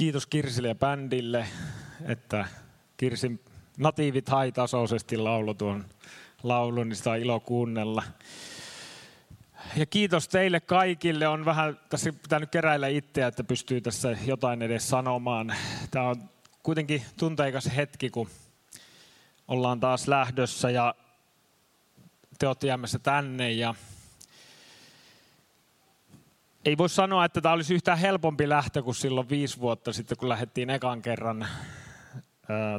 Kiitos Kirsille ja bändille, että Kirsin natiivit haitasoisesti laulu tuon laulun, niin sitä on ilo kuunnella. Ja kiitos teille kaikille. On vähän tässä pitänyt keräillä itseä, että pystyy tässä jotain edes sanomaan. Tämä on kuitenkin tunteikas hetki, kun ollaan taas lähdössä ja te olette jäämässä tänne. Ja ei voi sanoa, että tämä olisi yhtään helpompi lähtö kuin silloin viisi vuotta sitten, kun lähdettiin ekan kerran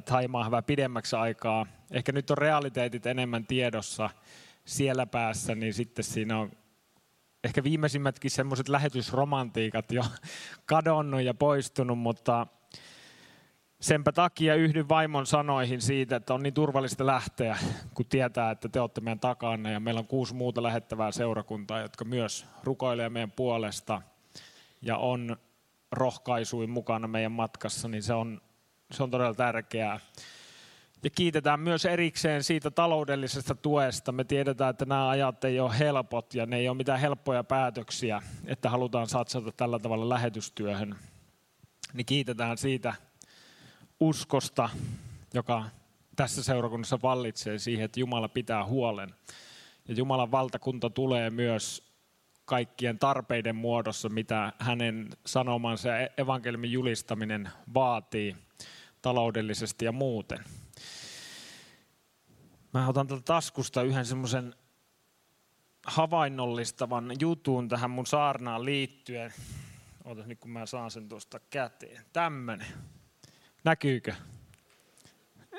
Taimaa vähän pidemmäksi aikaa. Ehkä nyt on realiteetit enemmän tiedossa siellä päässä, niin sitten siinä on ehkä viimeisimmätkin semmoiset lähetysromantiikat jo kadonnut ja poistunut, mutta senpä takia yhdyn vaimon sanoihin siitä, että on niin turvallista lähteä, kun tietää, että te olette meidän takana ja meillä on kuusi muuta lähettävää seurakuntaa, jotka myös rukoilee meidän puolesta ja on rohkaisuin mukana meidän matkassa, niin se on, se on todella tärkeää. Ja kiitetään myös erikseen siitä taloudellisesta tuesta. Me tiedetään, että nämä ajat ei ole helpot ja ne ei ole mitään helppoja päätöksiä, että halutaan satsata tällä tavalla lähetystyöhön. Niin kiitetään siitä uskosta, joka tässä seurakunnassa vallitsee siihen, että Jumala pitää huolen. Ja Jumalan valtakunta tulee myös kaikkien tarpeiden muodossa, mitä hänen sanomansa ja evankeliumin julistaminen vaatii taloudellisesti ja muuten. Mä otan täältä taskusta yhden semmoisen havainnollistavan jutun tähän mun saarnaan liittyen. Ootas nyt kun mä saan sen tuosta käteen. Tämmönen. Näkyykö?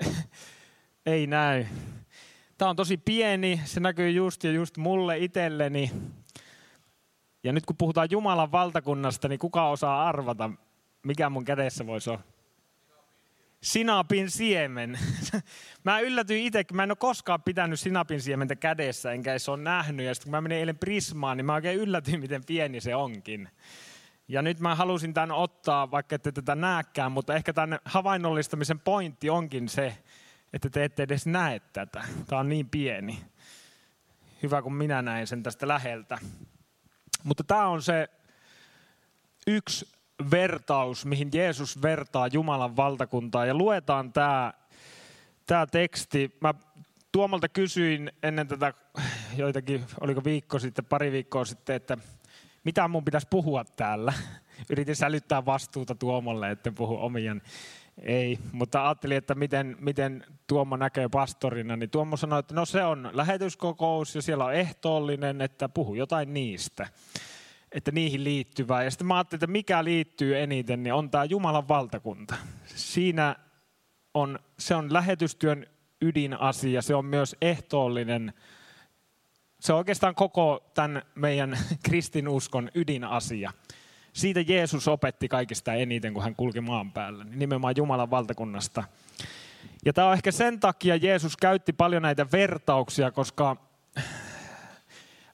Ei näy. Tämä on tosi pieni, se näkyy just ja just mulle itselleni. Ja nyt kun puhutaan Jumalan valtakunnasta, niin kuka osaa arvata, mikä mun kädessä voisi olla? sinapin siemen. Mä yllätyin itse, mä en ole koskaan pitänyt sinapin siementä kädessä, enkä se ole nähnyt. Ja sitten kun mä menin eilen Prismaan, niin mä oikein yllätyin, miten pieni se onkin. Ja nyt mä halusin tämän ottaa, vaikka ette tätä näkään, mutta ehkä tämän havainnollistamisen pointti onkin se, että te ette edes näe tätä. Tämä on niin pieni. Hyvä, kun minä näin sen tästä läheltä. Mutta tämä on se yksi vertaus, mihin Jeesus vertaa Jumalan valtakuntaa. Ja luetaan tämä, tämä teksti. Mä Tuomalta kysyin ennen tätä joitakin, oliko viikko sitten, pari viikkoa sitten, että mitä mun pitäisi puhua täällä. Yritin sälyttää vastuuta Tuomolle, että puhu omien. Ei, mutta ajattelin, että miten, miten Tuomo näkee pastorina, niin Tuomo sanoi, että no se on lähetyskokous ja siellä on ehtoollinen, että puhu jotain niistä että niihin liittyvää. Ja sitten mä ajattelin, että mikä liittyy eniten, niin on tämä Jumalan valtakunta. Siinä on, se on lähetystyön ydinasia, se on myös ehtoollinen. Se on oikeastaan koko tämän meidän kristinuskon ydinasia. Siitä Jeesus opetti kaikista eniten, kun hän kulki maan päällä, niin nimenomaan Jumalan valtakunnasta. Ja tämä on ehkä sen takia Jeesus käytti paljon näitä vertauksia, koska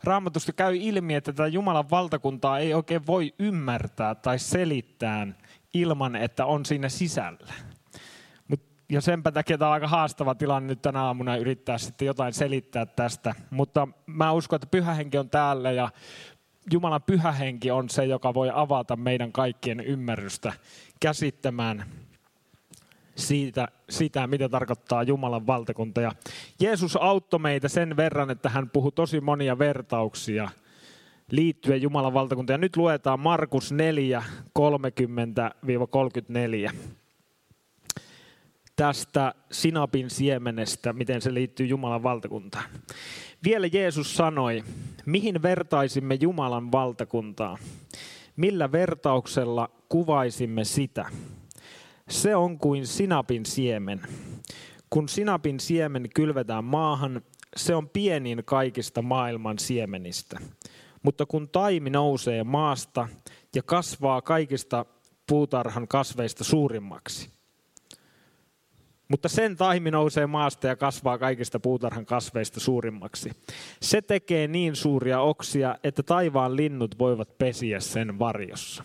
raamatusta käy ilmi, että tätä Jumalan valtakuntaa ei oikein voi ymmärtää tai selittää ilman, että on siinä sisällä. Ja senpä takia tämä on aika haastava tilanne nyt tänä aamuna yrittää sitten jotain selittää tästä. Mutta mä uskon, että pyhähenki on täällä ja Jumalan pyhähenki on se, joka voi avata meidän kaikkien ymmärrystä käsittämään siitä, sitä, mitä tarkoittaa Jumalan valtakunta. Ja Jeesus auttoi meitä sen verran, että hän puhui tosi monia vertauksia liittyen Jumalan valtakuntaan. Ja nyt luetaan Markus 4, 30-34 tästä sinapin siemenestä, miten se liittyy Jumalan valtakuntaan. Vielä Jeesus sanoi, mihin vertaisimme Jumalan valtakuntaa? Millä vertauksella kuvaisimme sitä? Se on kuin sinapin siemen. Kun sinapin siemen kylvetään maahan, se on pienin kaikista maailman siemenistä. Mutta kun taimi nousee maasta ja kasvaa kaikista puutarhan kasveista suurimmaksi, mutta sen taimi nousee maasta ja kasvaa kaikista puutarhan kasveista suurimmaksi. Se tekee niin suuria oksia, että taivaan linnut voivat pesiä sen varjossa.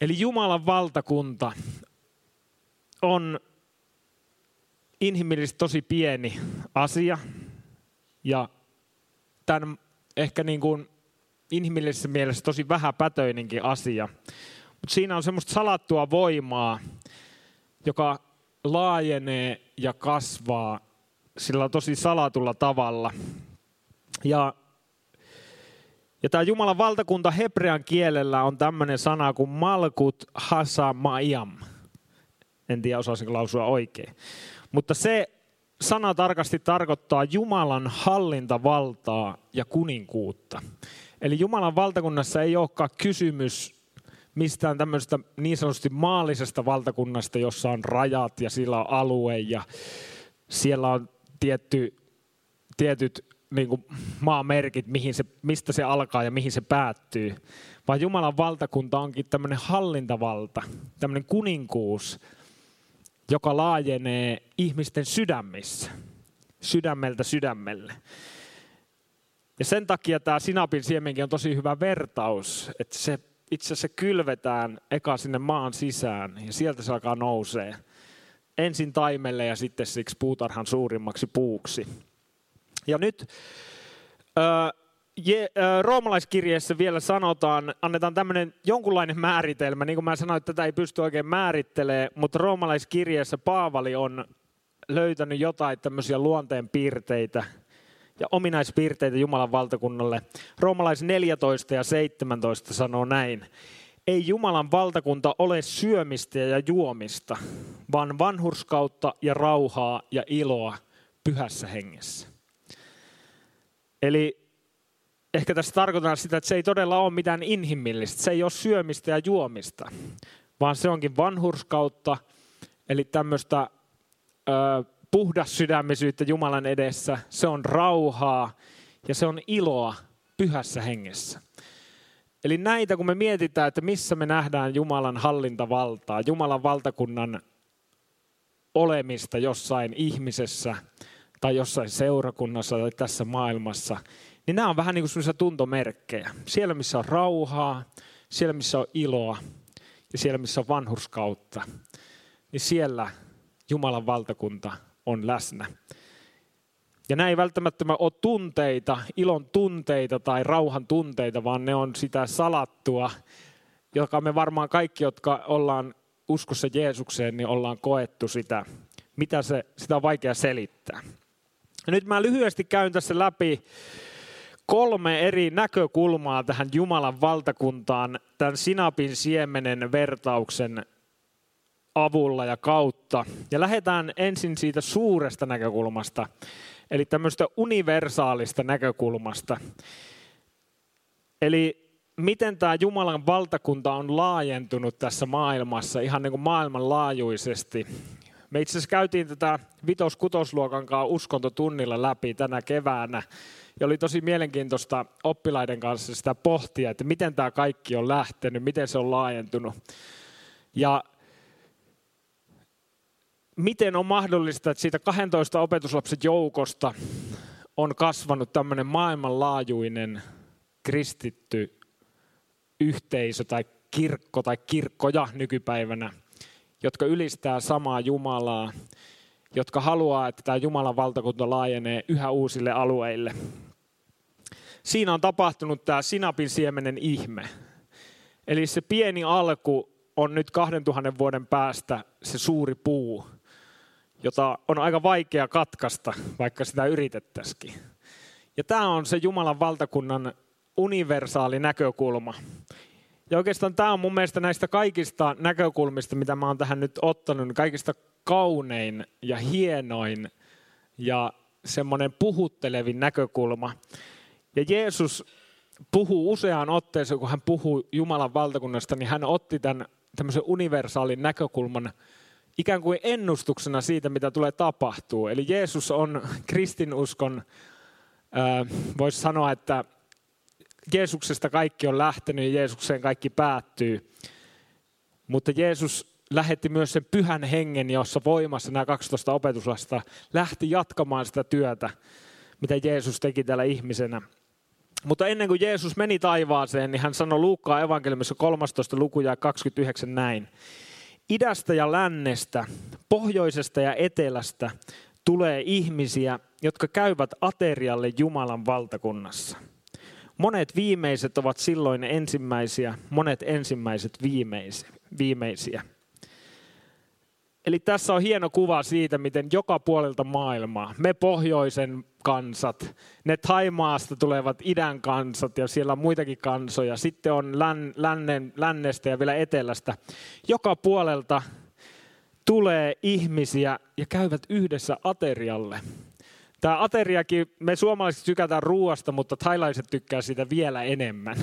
Eli Jumalan valtakunta on inhimillisesti tosi pieni asia. Ja tämän ehkä niin kuin inhimillisessä mielessä tosi vähäpätöinenkin asia. Mutta siinä on semmoista salattua voimaa, joka laajenee ja kasvaa sillä tosi salatulla tavalla. Ja, ja tämä Jumalan valtakunta hebrean kielellä on tämmöinen sana kuin malkut hasamayam. En tiedä, osaisinko lausua oikein. Mutta se sana tarkasti tarkoittaa Jumalan hallintavaltaa ja kuninkuutta. Eli Jumalan valtakunnassa ei olekaan kysymys mistään tämmöisestä niin sanotusti maallisesta valtakunnasta, jossa on rajat ja sillä on alue ja siellä on tietty, tietyt niin kuin maamerkit, mihin se, mistä se alkaa ja mihin se päättyy. Vaan Jumalan valtakunta onkin tämmöinen hallintavalta, tämmöinen kuninkuus, joka laajenee ihmisten sydämissä, sydämeltä sydämelle. Ja sen takia tämä sinapin siemenkin on tosi hyvä vertaus, että se itse asiassa kylvetään eka sinne maan sisään ja sieltä se alkaa nousee. Ensin taimelle ja sitten siksi puutarhan suurimmaksi puuksi. Ja nyt je, roomalaiskirjeessä vielä sanotaan, annetaan tämmöinen jonkunlainen määritelmä. Niin kuin mä sanoin, että tätä ei pysty oikein määrittelemään, mutta roomalaiskirjeessä Paavali on löytänyt jotain tämmöisiä luonteen piirteitä ja ominaispiirteitä Jumalan valtakunnalle. Roomalais 14 ja 17 sanoo näin. Ei Jumalan valtakunta ole syömistä ja juomista, vaan vanhurskautta ja rauhaa ja iloa pyhässä hengessä. Eli ehkä tässä tarkoitan sitä, että se ei todella ole mitään inhimillistä. Se ei ole syömistä ja juomista, vaan se onkin vanhurskautta, eli tämmöistä ö, puhdas sydämisyyttä Jumalan edessä. Se on rauhaa ja se on iloa pyhässä hengessä. Eli näitä, kun me mietitään, että missä me nähdään Jumalan hallintavaltaa, Jumalan valtakunnan olemista jossain ihmisessä tai jossain seurakunnassa tai tässä maailmassa, niin nämä on vähän niin kuin tuntomerkkejä. Siellä, missä on rauhaa, siellä, missä on iloa ja siellä, missä on vanhurskautta, niin siellä Jumalan valtakunta on läsnä. Ja nämä ei välttämättä ole tunteita, ilon tunteita tai rauhan tunteita, vaan ne on sitä salattua, joka me varmaan kaikki, jotka ollaan uskossa Jeesukseen, niin ollaan koettu sitä. Mitä se, sitä on vaikea selittää. Ja nyt mä lyhyesti käyn tässä läpi kolme eri näkökulmaa tähän Jumalan valtakuntaan tämän sinapin siemenen vertauksen avulla ja kautta. Ja lähdetään ensin siitä suuresta näkökulmasta, eli tämmöistä universaalista näkökulmasta. Eli miten tämä Jumalan valtakunta on laajentunut tässä maailmassa ihan niin kuin maailmanlaajuisesti. Me itse asiassa käytiin tätä vitos-kutosluokan kanssa uskontotunnilla läpi tänä keväänä. Ja oli tosi mielenkiintoista oppilaiden kanssa sitä pohtia, että miten tämä kaikki on lähtenyt, miten se on laajentunut. Ja miten on mahdollista, että siitä 12 opetuslapsen joukosta on kasvanut tämmöinen maailmanlaajuinen kristitty yhteisö tai kirkko tai kirkkoja nykypäivänä, jotka ylistää samaa Jumalaa, jotka haluaa, että tämä Jumalan valtakunta laajenee yhä uusille alueille. Siinä on tapahtunut tämä sinapin siemenen ihme. Eli se pieni alku on nyt 2000 vuoden päästä se suuri puu, jota on aika vaikea katkaista, vaikka sitä yritettäisikin. Ja tämä on se Jumalan valtakunnan universaali näkökulma. Ja oikeastaan tämä on mun mielestä näistä kaikista näkökulmista, mitä mä oon tähän nyt ottanut, niin kaikista kaunein ja hienoin ja semmoinen puhuttelevin näkökulma. Ja Jeesus puhuu useaan otteeseen, kun hän puhuu Jumalan valtakunnasta, niin hän otti tämän tämmöisen universaalin näkökulman ikään kuin ennustuksena siitä, mitä tulee tapahtuu. Eli Jeesus on kristinuskon, voisi sanoa, että Jeesuksesta kaikki on lähtenyt ja Jeesukseen kaikki päättyy. Mutta Jeesus lähetti myös sen pyhän hengen, jossa voimassa nämä 12 opetuslasta lähti jatkamaan sitä työtä, mitä Jeesus teki täällä ihmisenä. Mutta ennen kuin Jeesus meni taivaaseen, niin hän sanoi Luukkaan evankeliumissa 13. luku ja 29 näin. Idästä ja lännestä, pohjoisesta ja etelästä tulee ihmisiä, jotka käyvät aterialle Jumalan valtakunnassa. Monet viimeiset ovat silloin ensimmäisiä, monet ensimmäiset viimeisiä. Eli tässä on hieno kuva siitä, miten joka puolelta maailmaa, me pohjoisen kansat, ne Taimaasta tulevat idän kansat ja siellä on muitakin kansoja, sitten on län, lännen, lännestä ja vielä etelästä. Joka puolelta tulee ihmisiä ja käyvät yhdessä aterialle. Tämä ateriakin, me suomalaiset tykätään ruoasta, mutta thailaiset tykkää sitä vielä enemmän.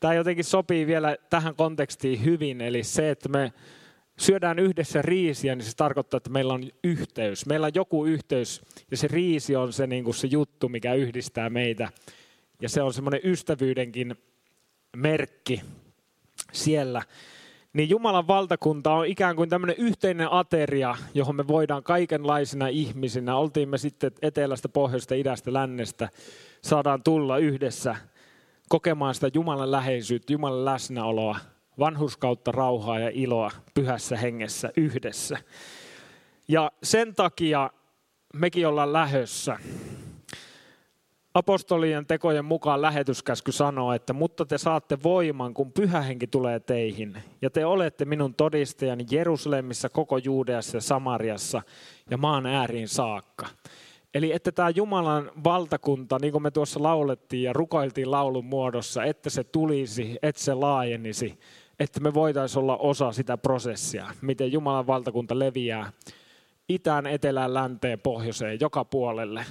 Tämä jotenkin sopii vielä tähän kontekstiin hyvin, eli se, että me syödään yhdessä riisiä, niin se tarkoittaa, että meillä on yhteys. Meillä on joku yhteys ja se riisi on se, niin kuin se juttu, mikä yhdistää meitä. Ja se on semmoinen ystävyydenkin merkki siellä. Niin Jumalan valtakunta on ikään kuin tämmöinen yhteinen ateria, johon me voidaan kaikenlaisina ihmisinä, oltiin me sitten etelästä, pohjoista, idästä, lännestä, saadaan tulla yhdessä kokemaan sitä Jumalan läheisyyttä, Jumalan läsnäoloa vanhuskautta, rauhaa ja iloa pyhässä hengessä yhdessä. Ja sen takia mekin ollaan lähössä. Apostolien tekojen mukaan lähetyskäsky sanoo, että mutta te saatte voiman, kun pyhä henki tulee teihin. Ja te olette minun todistajani Jerusalemissa, koko Juudeassa ja Samariassa ja maan ääriin saakka. Eli että tämä Jumalan valtakunta, niin kuin me tuossa laulettiin ja rukoiltiin laulun muodossa, että se tulisi, että se laajenisi, että me voitaisiin olla osa sitä prosessia, miten Jumalan valtakunta leviää itään, etelään, länteen, pohjoiseen, joka puolelle.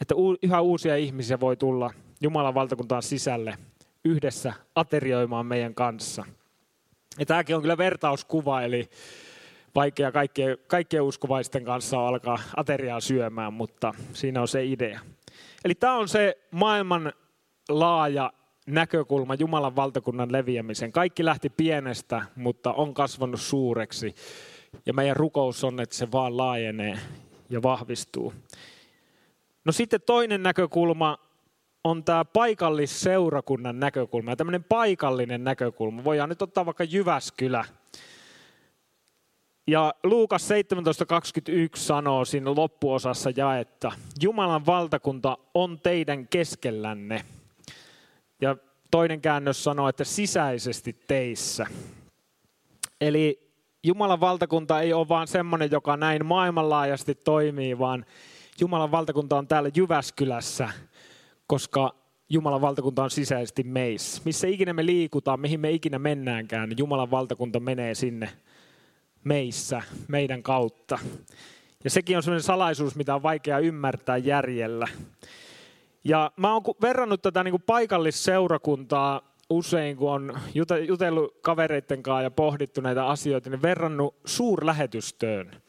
Että yhä uusia ihmisiä voi tulla Jumalan valtakuntaan sisälle yhdessä aterioimaan meidän kanssa. Ja tämäkin on kyllä vertauskuva, eli vaikea kaikkien, kaikkien uskovaisten kanssa alkaa ateriaa syömään, mutta siinä on se idea. Eli tämä on se maailman laaja näkökulma Jumalan valtakunnan leviämisen. Kaikki lähti pienestä, mutta on kasvanut suureksi. Ja meidän rukous on, että se vaan laajenee ja vahvistuu. No sitten toinen näkökulma on tämä paikallisseurakunnan näkökulma ja tämmöinen paikallinen näkökulma. Voidaan nyt ottaa vaikka Jyväskylä. Ja Luukas 17.21 sanoo siinä loppuosassa jaetta, Jumalan valtakunta on teidän keskellänne. Ja toinen käännös sanoo, että sisäisesti teissä. Eli Jumalan valtakunta ei ole vaan semmoinen, joka näin maailmanlaajasti toimii, vaan Jumalan valtakunta on täällä Jyväskylässä, koska Jumalan valtakunta on sisäisesti meissä. Missä ikinä me liikutaan, mihin me ikinä mennäänkään, niin Jumalan valtakunta menee sinne meissä, meidän kautta. Ja sekin on sellainen salaisuus, mitä on vaikea ymmärtää järjellä. Ja mä oon verrannut tätä niin kuin paikallisseurakuntaa usein, kun on jutellut kavereiden kanssa ja pohdittu näitä asioita, niin verrannut suurlähetystöön.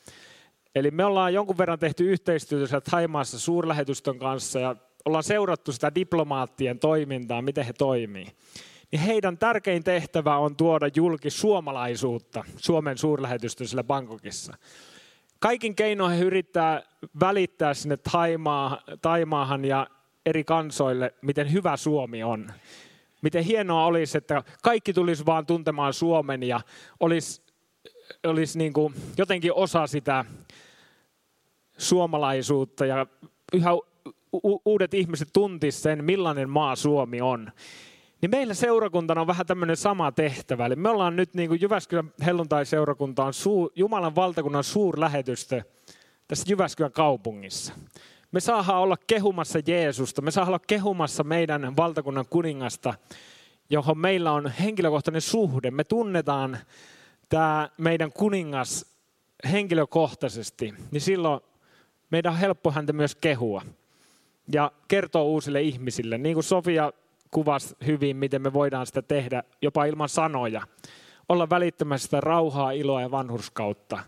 Eli me ollaan jonkun verran tehty yhteistyötä Thaimaassa suurlähetystön kanssa ja ollaan seurattu sitä diplomaattien toimintaa, miten he toimii. Niin heidän tärkein tehtävä on tuoda julki suomalaisuutta Suomen suurlähetystön sillä Bangkokissa. Kaikin keinoin he yrittää välittää sinne Taimaa, Taimaahan ja eri kansoille, miten hyvä Suomi on. Miten hienoa olisi, että kaikki tulisi vaan tuntemaan Suomen ja olisi, olisi niin kuin jotenkin osa sitä suomalaisuutta ja yhä uudet ihmiset tuntisivat sen, millainen maa Suomi on. Niin meillä seurakuntana on vähän tämmöinen sama tehtävä. Eli me ollaan nyt niin kuin Jyväskylän helluntai-seurakunta on suu, Jumalan valtakunnan suurlähetystö tässä Jyväskylän kaupungissa. Me saadaan olla kehumassa Jeesusta, me saadaan olla kehumassa meidän valtakunnan kuningasta, johon meillä on henkilökohtainen suhde. Me tunnetaan tämä meidän kuningas henkilökohtaisesti, niin silloin meidän on helppo häntä myös kehua ja kertoa uusille ihmisille. Niin kuin Sofia kuvasi hyvin, miten me voidaan sitä tehdä jopa ilman sanoja. Olla välittämässä sitä rauhaa, iloa ja vanhurskautta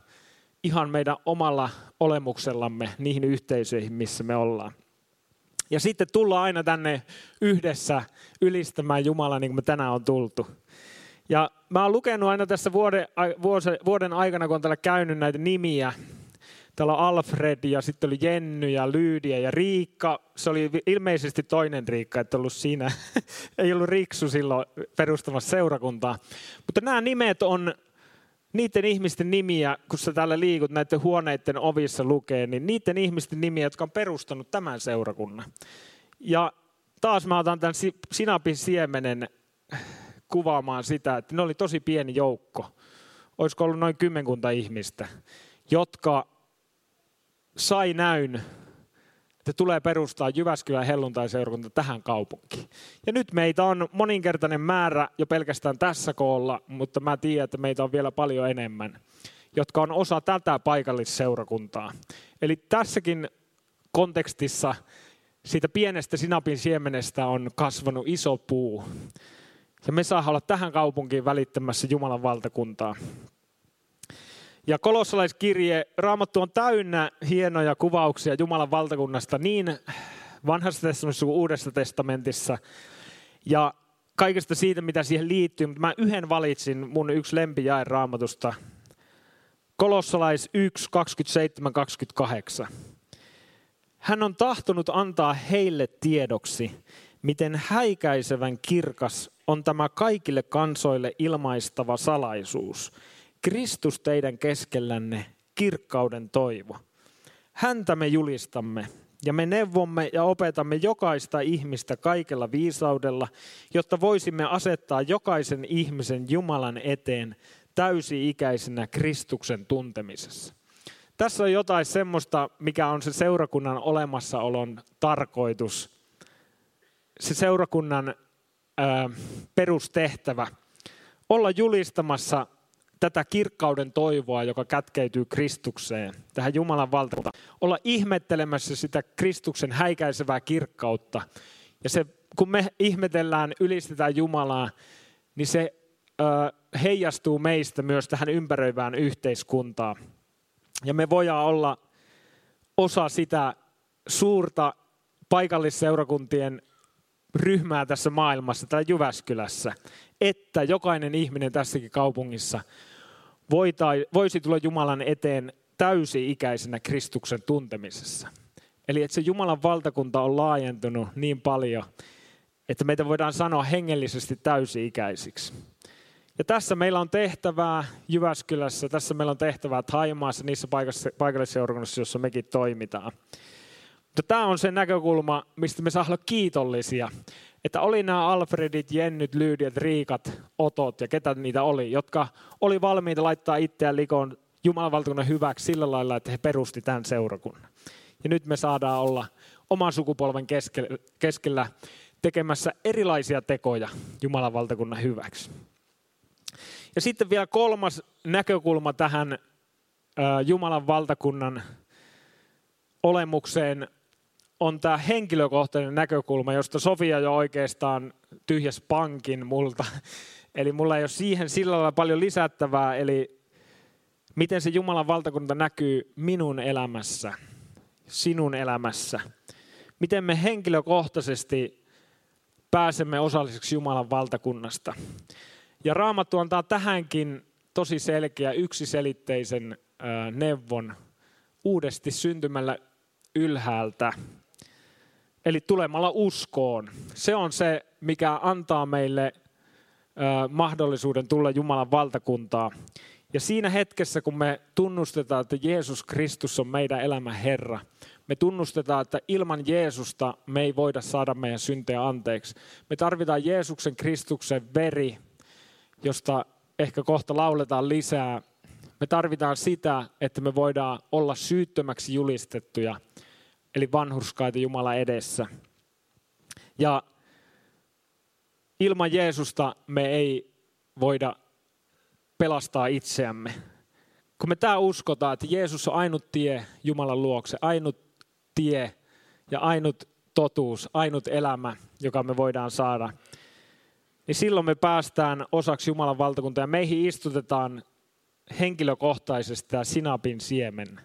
ihan meidän omalla olemuksellamme niihin yhteisöihin, missä me ollaan. Ja sitten tulla aina tänne yhdessä ylistämään Jumalaa, niin kuin me tänään on tultu. Ja mä oon lukenut aina tässä vuoden, vuoden aikana, kun on täällä käynyt näitä nimiä. Täällä on Alfred ja sitten oli Jenny ja Lyydia ja Riikka. Se oli ilmeisesti toinen Riikka, että ollut siinä. Ei ollut Riksu silloin perustamassa seurakuntaa. Mutta nämä nimet on niiden ihmisten nimiä, kun sä täällä liikut näiden huoneiden ovissa lukee, niin niiden ihmisten nimiä, jotka on perustanut tämän seurakunnan. Ja taas mä otan tämän sinapin siemenen kuvaamaan sitä, että ne oli tosi pieni joukko. Olisiko ollut noin kymmenkunta ihmistä, jotka sai näyn, että tulee perustaa Jyväskylän helluntai-seurakunta tähän kaupunkiin. Ja nyt meitä on moninkertainen määrä jo pelkästään tässä koolla, mutta mä tiedän, että meitä on vielä paljon enemmän, jotka on osa tätä paikallisseurakuntaa. Eli tässäkin kontekstissa siitä pienestä sinapin siemenestä on kasvanut iso puu. Ja me saa olla tähän kaupunkiin välittämässä Jumalan valtakuntaa. Ja kolossalaiskirje, Raamattu on täynnä hienoja kuvauksia Jumalan valtakunnasta niin vanhassa testamentissa kuin uudessa testamentissa. Ja kaikesta siitä, mitä siihen liittyy, mutta mä yhden valitsin, mun yksi lempijae raamatusta. Kolossalais 1, 27, 28. Hän on tahtonut antaa heille tiedoksi, miten häikäisevän kirkas on tämä kaikille kansoille ilmaistava salaisuus. Kristus teidän keskellänne, kirkkauden toivo. Häntä me julistamme ja me neuvomme ja opetamme jokaista ihmistä kaikella viisaudella, jotta voisimme asettaa jokaisen ihmisen Jumalan eteen täysi-ikäisenä Kristuksen tuntemisessa. Tässä on jotain semmoista, mikä on se seurakunnan olemassaolon tarkoitus. Se seurakunnan ää, perustehtävä. Olla julistamassa tätä kirkkauden toivoa, joka kätkeytyy Kristukseen, tähän Jumalan valtakuntaan. Olla ihmettelemässä sitä Kristuksen häikäisevää kirkkautta. Ja se, kun me ihmetellään, ylistetään Jumalaa, niin se ö, heijastuu meistä myös tähän ympäröivään yhteiskuntaan. Ja me voidaan olla osa sitä suurta paikallisseurakuntien ryhmää tässä maailmassa, tai Jyväskylässä, että jokainen ihminen tässäkin kaupungissa voisi tulla Jumalan eteen täysi-ikäisenä Kristuksen tuntemisessa. Eli että se Jumalan valtakunta on laajentunut niin paljon, että meitä voidaan sanoa hengellisesti täysi-ikäisiksi. Ja tässä meillä on tehtävää Jyväskylässä, tässä meillä on tehtävää Taimaassa, niissä paikallisseurakunnissa, joissa mekin toimitaan. Mutta tämä on se näkökulma, mistä me saa olla kiitollisia. Että oli nämä Alfredit, Jennyt, Lyydiat, Riikat, Otot ja ketä niitä oli, jotka oli valmiita laittaa itseään likoon Jumalan valtakunnan hyväksi sillä lailla, että he perusti tämän seurakunnan. Ja nyt me saadaan olla oman sukupolven keskellä tekemässä erilaisia tekoja Jumalan valtakunnan hyväksi. Ja sitten vielä kolmas näkökulma tähän Jumalan valtakunnan olemukseen on tämä henkilökohtainen näkökulma, josta Sofia jo oikeastaan tyhjäs pankin multa. Eli mulla ei ole siihen sillä lailla paljon lisättävää, eli miten se Jumalan valtakunta näkyy minun elämässä, sinun elämässä. Miten me henkilökohtaisesti pääsemme osalliseksi Jumalan valtakunnasta. Ja Raamattu antaa tähänkin tosi selkeä yksiselitteisen neuvon uudesti syntymällä ylhäältä. Eli tulemalla uskoon. Se on se, mikä antaa meille mahdollisuuden tulla Jumalan valtakuntaa. Ja siinä hetkessä, kun me tunnustetaan, että Jeesus Kristus on meidän elämän Herra, me tunnustetaan, että ilman Jeesusta me ei voida saada meidän syntejä anteeksi. Me tarvitaan Jeesuksen Kristuksen veri, josta ehkä kohta lauletaan lisää. Me tarvitaan sitä, että me voidaan olla syyttömäksi julistettuja, eli vanhurskaita Jumala edessä. Ja ilman Jeesusta me ei voida pelastaa itseämme. Kun me tämä uskotaan, että Jeesus on ainut tie Jumalan luokse, ainut tie ja ainut totuus, ainut elämä, joka me voidaan saada, niin silloin me päästään osaksi Jumalan valtakuntaa ja meihin istutetaan henkilökohtaisesti tämä sinapin siemen.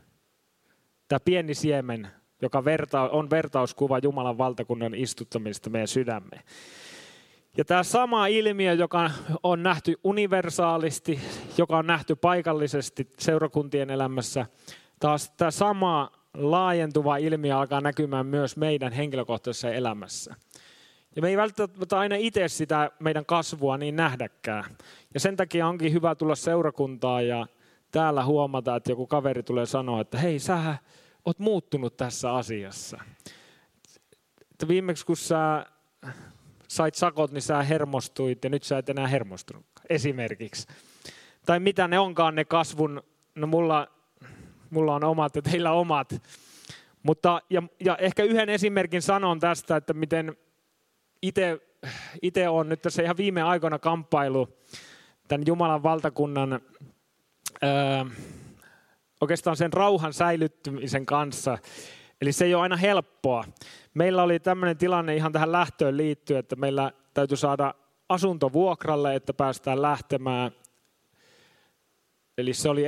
Tämä pieni siemen, joka verta, on vertauskuva Jumalan valtakunnan istuttamista meidän sydämeen. Ja tämä sama ilmiö, joka on nähty universaalisti, joka on nähty paikallisesti seurakuntien elämässä, taas tämä sama laajentuva ilmiö alkaa näkymään myös meidän henkilökohtaisessa elämässä. Ja me ei välttämättä aina itse sitä meidän kasvua niin nähdäkään. Ja sen takia onkin hyvä tulla seurakuntaan ja täällä huomata, että joku kaveri tulee sanoa, että hei, sä oot muuttunut tässä asiassa. Että viimeksi kun sä sait sakot, niin sä hermostuit ja nyt sä et enää hermostunut esimerkiksi. Tai mitä ne onkaan ne kasvun, no mulla, mulla on omat ja teillä omat. Mutta, ja, ja ehkä yhden esimerkin sanon tästä, että miten itse on nyt tässä ihan viime aikoina kamppailu tämän Jumalan valtakunnan ää, oikeastaan sen rauhan säilyttymisen kanssa. Eli se ei ole aina helppoa. Meillä oli tämmöinen tilanne ihan tähän lähtöön liittyen, että meillä täytyy saada asunto vuokralle, että päästään lähtemään. Eli se oli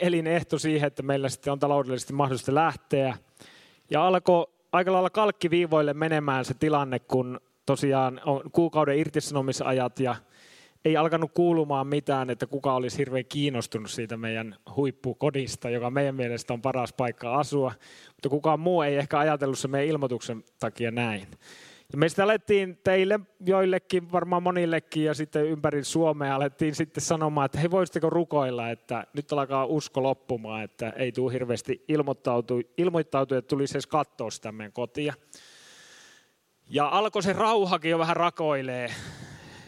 elinehto siihen, että meillä sitten on taloudellisesti mahdollista lähteä. Ja alkoi aika lailla kalkkiviivoille menemään se tilanne, kun tosiaan on kuukauden irtisanomisajat ja ei alkanut kuulumaan mitään, että kuka olisi hirveän kiinnostunut siitä meidän huippukodista, joka meidän mielestä on paras paikka asua, mutta kukaan muu ei ehkä ajatellut se meidän ilmoituksen takia näin. Ja meistä alettiin teille, joillekin, varmaan monillekin ja sitten ympäri Suomea alettiin sitten sanomaan, että hei voisitteko rukoilla, että nyt alkaa usko loppumaan, että ei tule hirveästi ilmoittautua, ilmoittautua että tulisi edes katsoa sitä meidän kotia. Ja alkoi se rauhakin jo vähän rakoilee.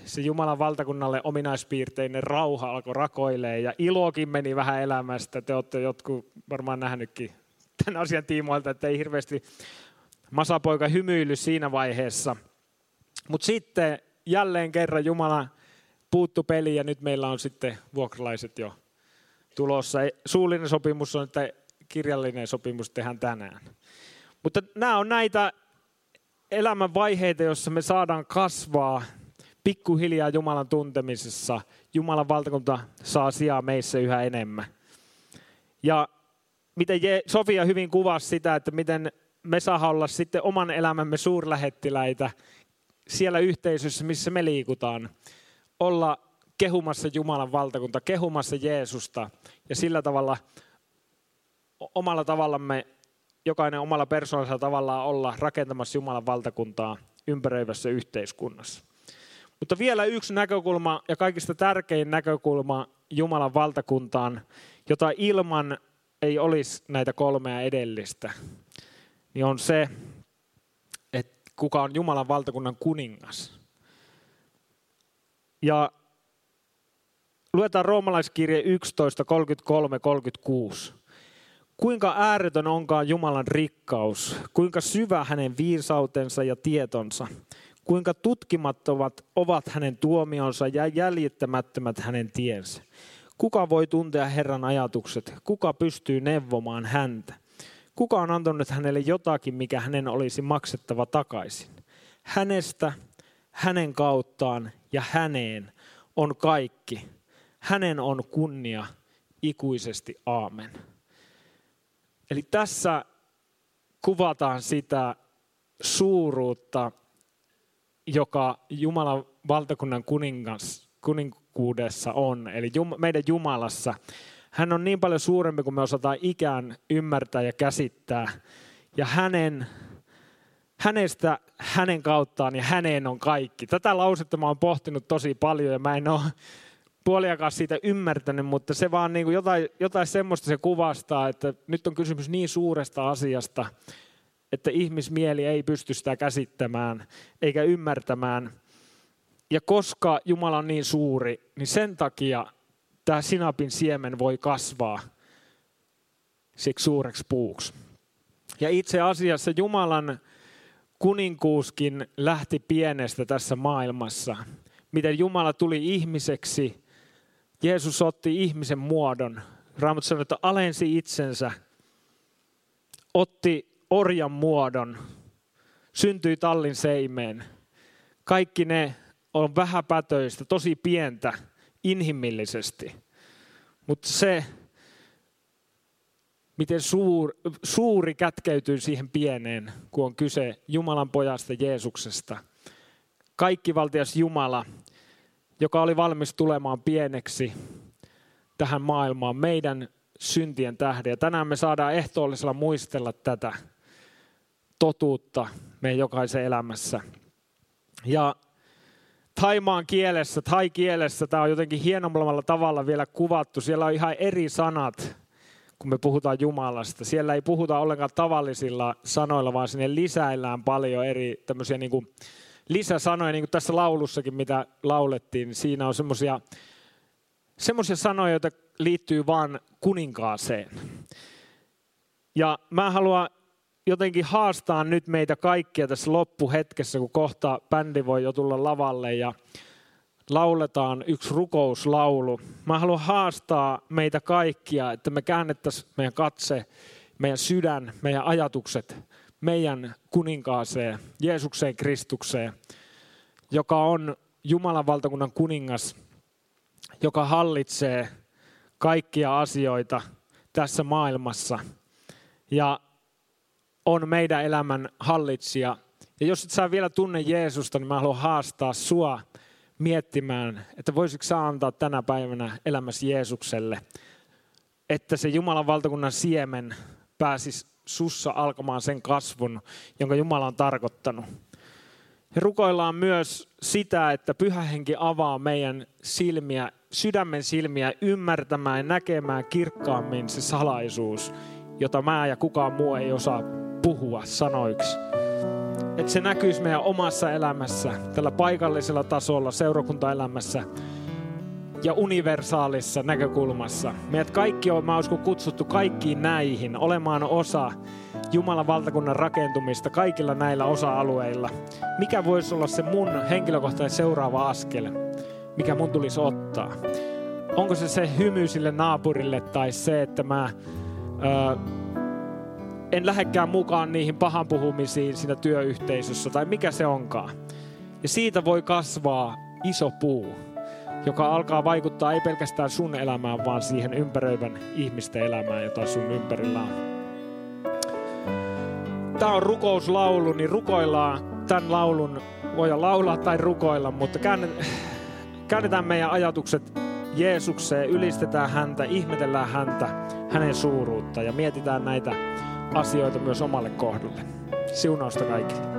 Se Jumalan valtakunnalle ominaispiirteinen rauha alkoi rakoilee ja ilokin meni vähän elämästä. Te olette jotkut varmaan nähnytkin tämän asian tiimoilta, että ei hirveästi masapoika hymyily siinä vaiheessa. Mutta sitten jälleen kerran Jumala puuttu peli ja nyt meillä on sitten vuokralaiset jo tulossa. Suullinen sopimus on, että kirjallinen sopimus tehdään tänään. Mutta nämä on näitä elämän vaiheita, joissa me saadaan kasvaa pikkuhiljaa Jumalan tuntemisessa. Jumalan valtakunta saa sijaa meissä yhä enemmän. Ja miten Sofia hyvin kuvasi sitä, että miten me saa olla sitten oman elämämme suurlähettiläitä siellä yhteisössä, missä me liikutaan. Olla kehumassa Jumalan valtakunta, kehumassa Jeesusta ja sillä tavalla omalla tavallamme jokainen omalla persoonallisella tavallaan olla rakentamassa Jumalan valtakuntaa ympäröivässä yhteiskunnassa. Mutta vielä yksi näkökulma ja kaikista tärkein näkökulma Jumalan valtakuntaan, jota ilman ei olisi näitä kolmea edellistä, niin on se, että kuka on Jumalan valtakunnan kuningas. Ja luetaan roomalaiskirje 11, 33, 36. Kuinka ääretön onkaan Jumalan rikkaus, kuinka syvä hänen viisautensa ja tietonsa, kuinka tutkimattomat ovat hänen tuomionsa ja jäljittämättömät hänen tiensä. Kuka voi tuntea Herran ajatukset? Kuka pystyy neuvomaan häntä? Kuka on antanut hänelle jotakin, mikä hänen olisi maksettava takaisin? Hänestä, hänen kauttaan ja häneen on kaikki. Hänen on kunnia ikuisesti. Aamen. Eli tässä kuvataan sitä suuruutta, joka Jumalan valtakunnan kuningas, kuninkuudessa on, eli Jum, meidän Jumalassa. Hän on niin paljon suurempi kuin me osataan ikään ymmärtää ja käsittää. Ja hänen, hänestä, hänen kauttaan ja häneen on kaikki. Tätä lausetta mä oon pohtinut tosi paljon ja mä en ole puoliakaan siitä ymmärtänyt, mutta se vaan niin kuin jotain, jotain semmoista se kuvastaa, että nyt on kysymys niin suuresta asiasta, että ihmismieli ei pysty sitä käsittämään eikä ymmärtämään. Ja koska Jumala on niin suuri, niin sen takia tämä sinapin siemen voi kasvaa siksi suureksi puuksi. Ja itse asiassa Jumalan kuninkuuskin lähti pienestä tässä maailmassa. Miten Jumala tuli ihmiseksi Jeesus otti ihmisen muodon. Raamattu sanoi, että alensi itsensä, otti orjan muodon, syntyi tallin seimeen. Kaikki ne on vähäpätöistä, tosi pientä inhimillisesti. Mutta se, miten suur, suuri kätkeytyy siihen pieneen, kun on kyse Jumalan pojasta Jeesuksesta. Kaikki valtias Jumala joka oli valmis tulemaan pieneksi tähän maailmaan meidän syntien tähden. Ja tänään me saadaan ehtoollisella muistella tätä totuutta meidän jokaisen elämässä. Ja Taimaan kielessä, tai kielessä, tämä on jotenkin hienommalla tavalla vielä kuvattu. Siellä on ihan eri sanat, kun me puhutaan Jumalasta. Siellä ei puhuta ollenkaan tavallisilla sanoilla, vaan sinne lisäillään paljon eri tämmöisiä niin kuin lisäsanoja, niin kuin tässä laulussakin, mitä laulettiin. Siinä on semmoisia semmoisia sanoja, joita liittyy vaan kuninkaaseen. Ja mä haluan jotenkin haastaa nyt meitä kaikkia tässä loppuhetkessä, kun kohta bändi voi jo tulla lavalle ja lauletaan yksi rukouslaulu. Mä haluan haastaa meitä kaikkia, että me käännettäisiin meidän katse, meidän sydän, meidän ajatukset meidän kuninkaaseen, Jeesukseen Kristukseen, joka on Jumalan valtakunnan kuningas, joka hallitsee kaikkia asioita tässä maailmassa ja on meidän elämän hallitsija. Ja jos et sä vielä tunne Jeesusta, niin mä haluan haastaa sua miettimään, että voisitko sä antaa tänä päivänä elämässä Jeesukselle, että se Jumalan valtakunnan siemen pääsisi sussa alkamaan sen kasvun, jonka Jumala on tarkoittanut. Ja rukoillaan myös sitä, että pyhä henki avaa meidän silmiä, sydämen silmiä ymmärtämään ja näkemään kirkkaammin se salaisuus, jota mä ja kukaan muu ei osaa puhua sanoiksi. Että se näkyisi meidän omassa elämässä, tällä paikallisella tasolla, seurakuntaelämässä ja universaalissa näkökulmassa. Meidät kaikki on, mä uskon, kutsuttu kaikkiin näihin olemaan osa Jumalan valtakunnan rakentumista kaikilla näillä osa-alueilla. Mikä voisi olla se mun henkilökohtainen seuraava askel, mikä mun tulisi ottaa? Onko se se hymy sille naapurille tai se, että mä ö, en lähdekään mukaan niihin pahan puhumisiin siinä työyhteisössä tai mikä se onkaan. Ja siitä voi kasvaa iso puu, joka alkaa vaikuttaa ei pelkästään sun elämään, vaan siihen ympäröivän ihmisten elämään, jota sun ympärillä on tämä on rukouslaulu, niin rukoillaan tämän laulun, voidaan laulaa tai rukoilla, mutta käännetään meidän ajatukset Jeesukseen, ylistetään häntä, ihmetellään häntä, hänen suuruutta ja mietitään näitä asioita myös omalle kohdalle. Siunausta kaikille.